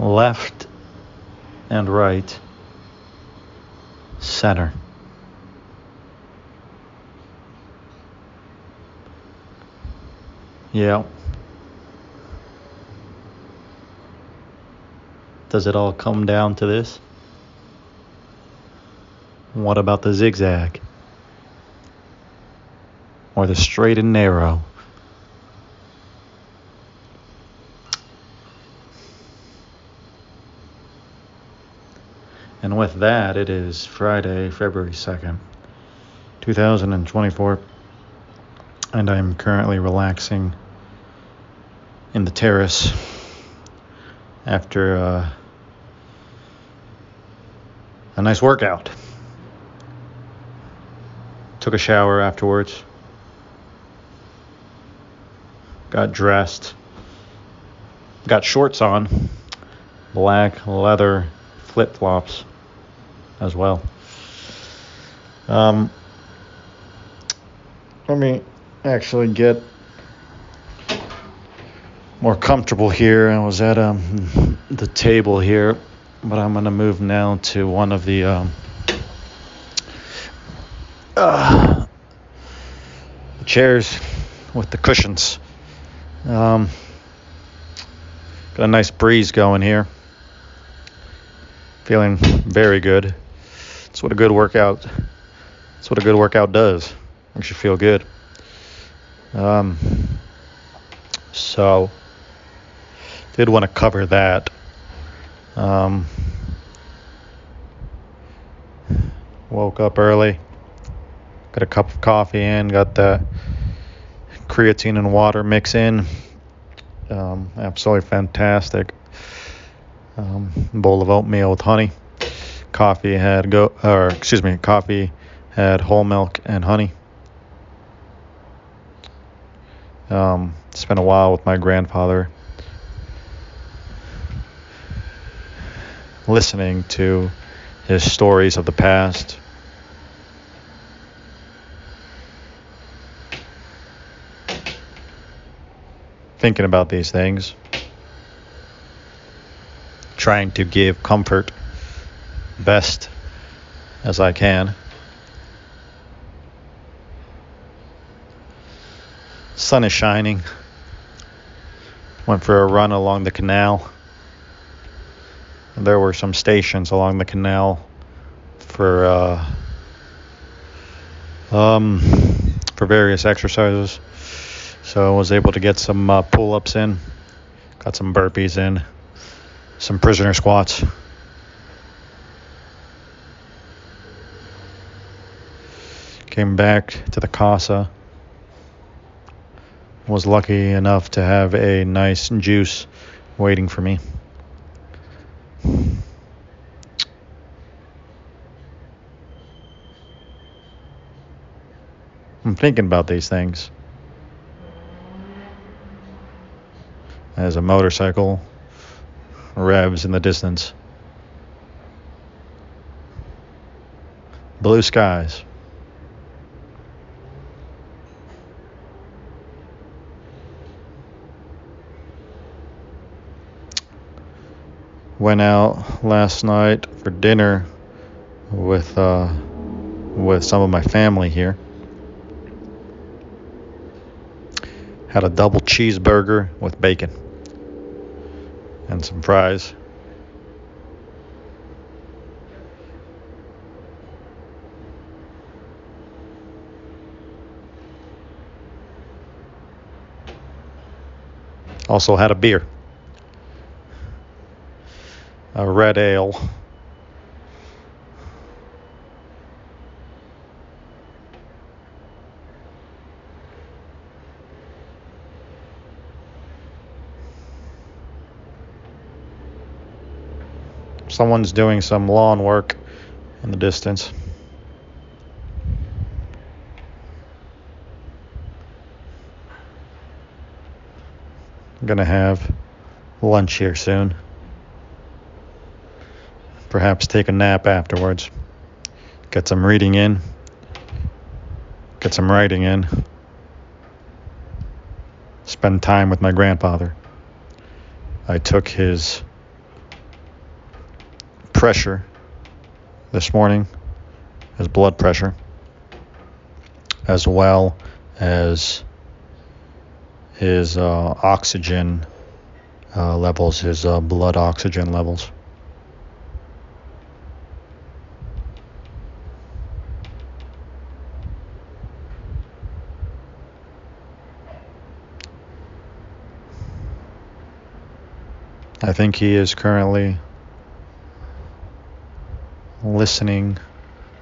left and right, center. Yeah. Does it all come down to this? What about the zigzag? Or the straight and narrow? With that, it is Friday, February 2nd, 2024. And I'm currently relaxing in the terrace after uh, a nice workout. Took a shower afterwards. Got dressed. Got shorts on. Black leather flip flops as well. Um, let me actually get more comfortable here. I was at um, the table here, but I'm going to move now to one of the um, uh, chairs with the cushions. Um, got a nice breeze going here. Feeling very good. That's what a good workout. That's what a good workout does. Makes you feel good. Um, so did want to cover that. Um, woke up early, got a cup of coffee in, got the creatine and water mix in. Um, absolutely fantastic. Um, bowl of oatmeal with honey. Coffee had go, or excuse me, coffee had whole milk and honey. Um, spent a while with my grandfather listening to his stories of the past. Thinking about these things, trying to give comfort best as I can. Sun is shining. Went for a run along the canal there were some stations along the canal for uh, um, for various exercises. So I was able to get some uh, pull-ups in, got some burpees in, some prisoner squats. Came back to the casa. Was lucky enough to have a nice juice waiting for me. I'm thinking about these things. As a motorcycle revs in the distance. Blue skies. Went out last night for dinner with uh, with some of my family here. Had a double cheeseburger with bacon and some fries. Also had a beer, a red ale. Someone's doing some lawn work in the distance. I'm to have lunch here soon. Perhaps take a nap afterwards. Get some reading in. Get some writing in. Spend time with my grandfather. I took his pressure this morning, his blood pressure, as well as his uh, oxygen uh, levels, his uh, blood oxygen levels. I think he is currently listening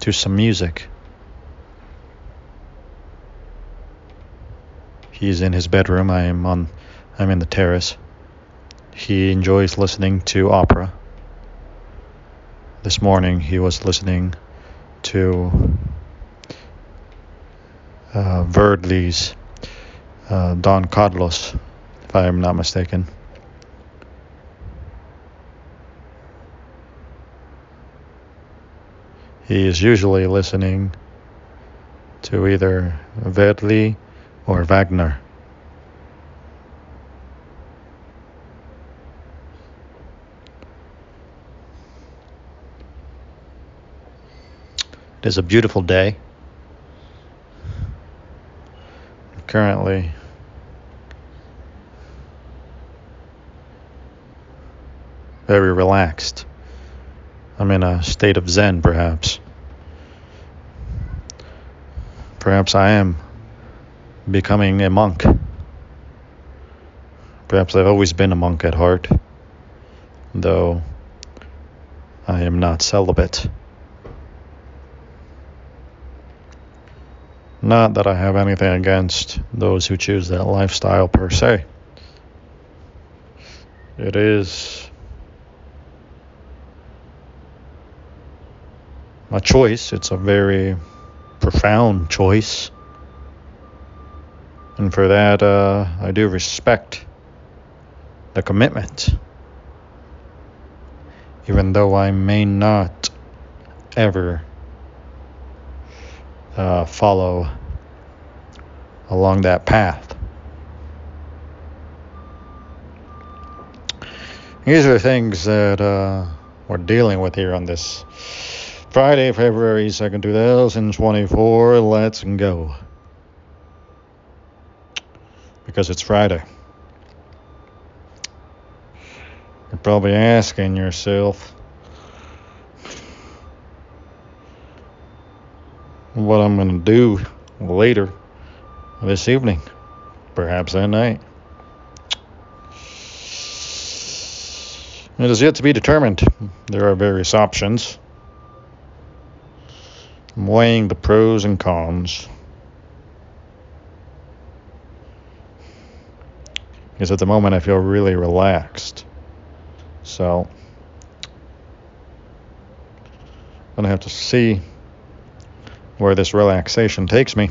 to some music. He's in his bedroom. I am on I'm in the terrace. He enjoys listening to opera. This morning he was listening to uh, Verdi's uh, Don Carlos, if I am not mistaken. He is usually listening to either Verdi or Wagner. It is a beautiful day. Currently, very relaxed. I'm in a state of Zen, perhaps. Perhaps I am becoming a monk. Perhaps I've always been a monk at heart, though I am not celibate. Not that I have anything against those who choose that lifestyle per se. It is a choice. It's a very profound choice. And for that, uh, I do respect the commitment. Even though I may not ever uh, follow along that path. These are things that uh, we're dealing with here on this Friday, February 2nd, 2024. Let's go. Because it's Friday. You're probably asking yourself what I'm going to do later this evening, perhaps that night. It is yet to be determined. There are various options. I'm weighing the pros and cons. Because at the moment I feel really relaxed. So I'm gonna have to see where this relaxation takes me.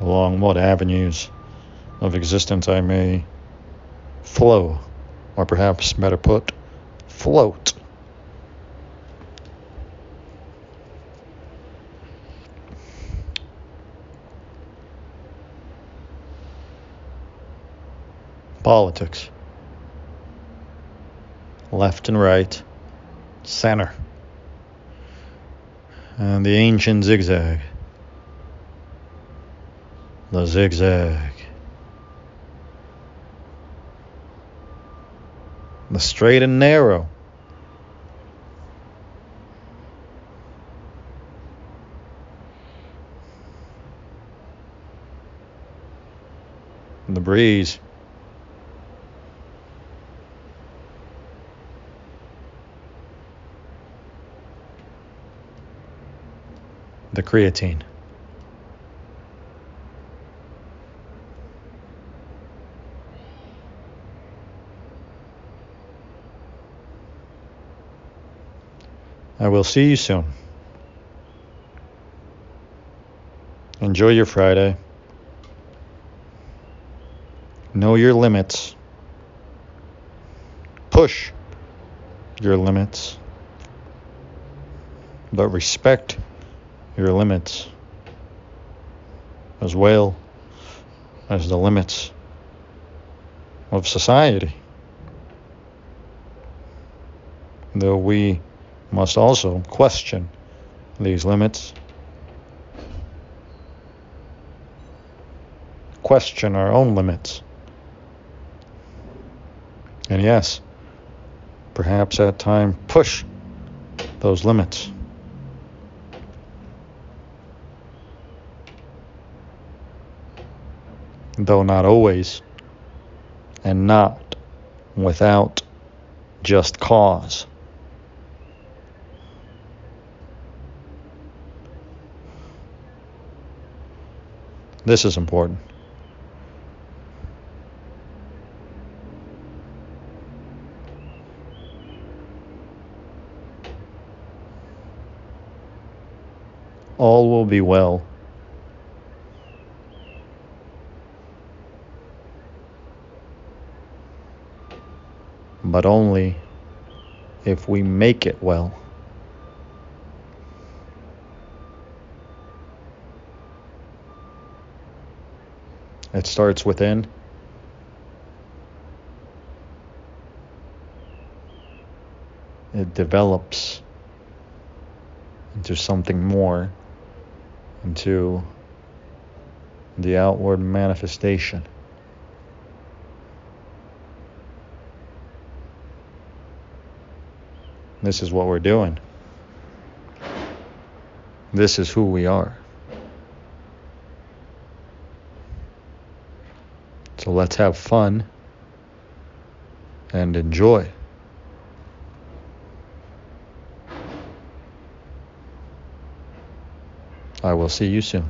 Along what avenues of existence I may flow, or perhaps better put, float. Politics. Left and right, center. And the ancient zigzag. The zigzag. The straight and narrow. the breeze. The creatine. I will see you soon. Enjoy your Friday. Know your limits. Push your limits. But respect your limits as well as the limits of society. though we must also question these limits, question our own limits. And yes, perhaps at time push those limits. Though not always, and not without just cause. This is important. All will be well. But only if we make it well. It starts within. It develops into something more, into the outward manifestation. This is what we're doing. This is who we are. So let's have fun and enjoy. I will see you soon.